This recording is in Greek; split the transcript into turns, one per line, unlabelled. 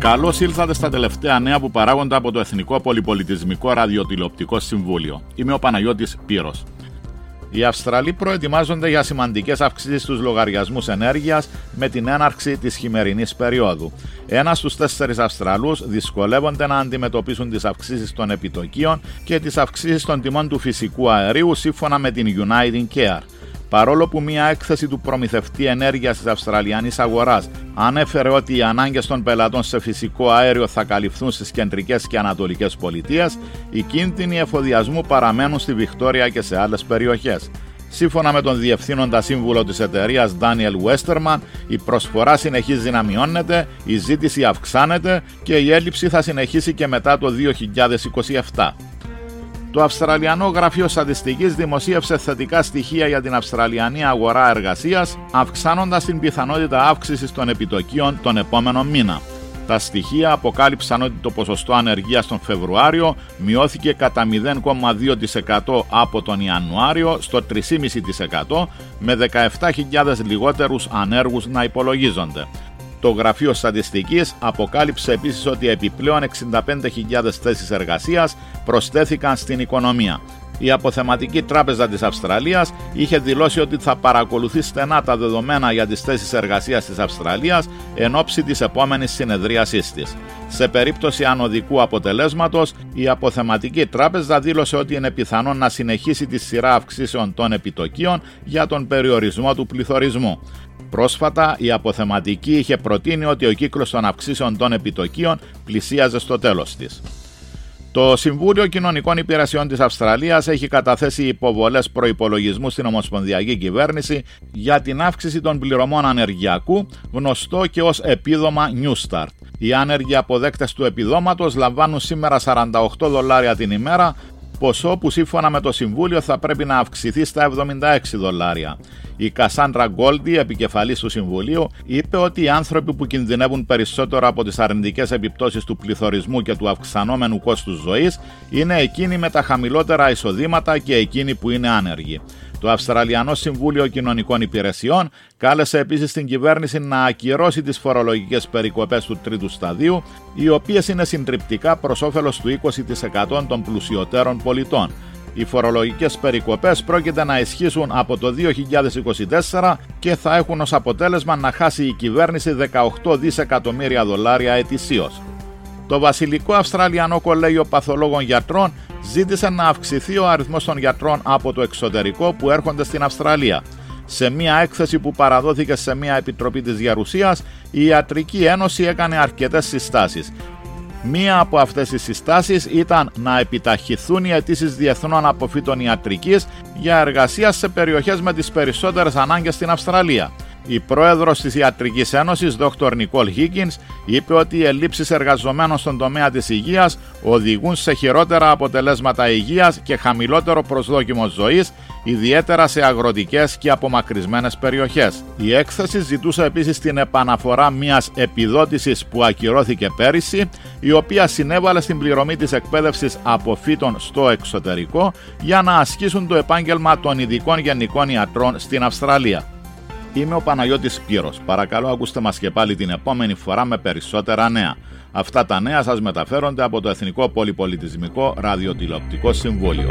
Καλώς ήλθατε στα τελευταία νέα που παράγονται από το Εθνικό Πολυπολιτισμικό Ραδιοτηλεοπτικό Συμβούλιο. Είμαι ο Παναγιώτης Πύρος. Οι Αυστραλοί προετοιμάζονται για σημαντικές αυξήσεις στους λογαριασμούς ενέργειας με την έναρξη της χειμερινής περίοδου. Ένας στους τέσσερις Αυστραλούς δυσκολεύονται να αντιμετωπίσουν τις αυξήσεις των επιτοκίων και τις αυξήσεις των τιμών του φυσικού αερίου σύμφωνα με την United Care παρόλο που μια έκθεση του προμηθευτή ενέργειας της Αυστραλιανής αγοράς ανέφερε ότι οι ανάγκες των πελατών σε φυσικό αέριο θα καλυφθούν στις κεντρικές και ανατολικές πολιτείες, οι κίνδυνοι εφοδιασμού παραμένουν στη Βικτόρια και σε άλλες περιοχές. Σύμφωνα με τον διευθύνοντα σύμβουλο της εταιρείας Daniel Westerman, η προσφορά συνεχίζει να μειώνεται, η ζήτηση αυξάνεται και η έλλειψη θα συνεχίσει και μετά το 2027. Το Αυστραλιανό Γραφείο Στατιστικής δημοσίευσε θετικά στοιχεία για την Αυστραλιανή αγορά εργασίας, αυξάνοντας την πιθανότητα αύξησης των επιτοκίων τον επόμενο μήνα. Τα στοιχεία αποκάλυψαν ότι το ποσοστό ανεργίας τον Φεβρουάριο μειώθηκε κατά 0,2% από τον Ιανουάριο στο 3,5% με 17.000 λιγότερους ανέργους να υπολογίζονται. Το Γραφείο Στατιστικής αποκάλυψε επίσης ότι επιπλέον 65.000 θέσεις εργασίας προσθέθηκαν στην οικονομία. Η Αποθεματική Τράπεζα της Αυστραλίας είχε δηλώσει ότι θα παρακολουθεί στενά τα δεδομένα για τις θέσεις εργασίας της Αυστραλίας εν ώψη της επόμενης συνεδρίασής της. Σε περίπτωση ανωδικού αποτελέσματος, η Αποθεματική Τράπεζα δήλωσε ότι είναι πιθανόν να συνεχίσει τη σειρά αυξήσεων των επιτοκίων για τον περιορισμό του πληθωρισμού. Πρόσφατα, η αποθεματική είχε προτείνει ότι ο κύκλος των αυξήσεων των επιτοκίων πλησίαζε στο τέλος της. Το Συμβούλιο Κοινωνικών Υπηρεσιών της Αυστραλίας έχει καταθέσει υποβολές προϋπολογισμού στην Ομοσπονδιακή Κυβέρνηση για την αύξηση των πληρωμών ανεργειακού, γνωστό και ως επίδομα New Start. Οι άνεργοι αποδέκτες του επιδόματος λαμβάνουν σήμερα 48 δολάρια την ημέρα, ποσό που σύμφωνα με το Συμβούλιο θα πρέπει να αυξηθεί στα 76 δολάρια. Η Κασάντρα Γκόλντι, επικεφαλής του Συμβουλίου, είπε ότι οι άνθρωποι που κινδυνεύουν περισσότερο από τις αρνητικές επιπτώσεις του πληθωρισμού και του αυξανόμενου κόστους ζωής είναι εκείνοι με τα χαμηλότερα εισοδήματα και εκείνοι που είναι άνεργοι. Το Αυστραλιανό Συμβούλιο Κοινωνικών Υπηρεσιών κάλεσε επίσης την κυβέρνηση να ακυρώσει τις φορολογικές περικοπές του τρίτου σταδίου, οι οποίες είναι συντριπτικά προς όφελος του 20% των πλουσιωτέρων πολιτών. Οι φορολογικές περικοπές πρόκειται να ισχύσουν από το 2024 και θα έχουν ως αποτέλεσμα να χάσει η κυβέρνηση 18 δισεκατομμύρια δολάρια ετησίως. Το Βασιλικό Αυστραλιανό Κολέγιο Παθολόγων Γιατρών ζήτησε να αυξηθεί ο αριθμός των γιατρών από το εξωτερικό που έρχονται στην Αυστραλία. Σε μια έκθεση που παραδόθηκε σε μια επιτροπή της Γερουσίας, η Ιατρική Ένωση έκανε αρκετές συστάσεις. Μία από αυτές τις συστάσεις ήταν να επιταχυθούν οι αιτήσεις διεθνών αποφύτων ιατρικής για εργασία σε περιοχές με τις περισσότερες ανάγκες στην Αυστραλία. Η πρόεδρος της Ιατρικής Ένωσης, Dr. Nicole Higgins, είπε ότι οι ελλείψεις εργαζομένων στον τομέα της υγείας οδηγούν σε χειρότερα αποτελέσματα υγείας και χαμηλότερο προσδόκιμο ζωής, ιδιαίτερα σε αγροτικές και απομακρυσμένες περιοχές. Η έκθεση ζητούσε επίσης την επαναφορά μιας επιδότησης που ακυρώθηκε πέρυσι, η οποία συνέβαλε στην πληρωμή της εκπαίδευσης αποφύτων στο εξωτερικό για να ασκήσουν το επάγγελμα των ειδικών γενικών ιατρών στην Αυστραλία. Είμαι ο Παναγιώτης Πύρος. Παρακαλώ ακούστε μας και πάλι την επόμενη φορά με περισσότερα νέα. Αυτά τα νέα σας μεταφέρονται από το Εθνικό Πολυπολιτισμικό Ραδιοτηλεοπτικό Συμβούλιο.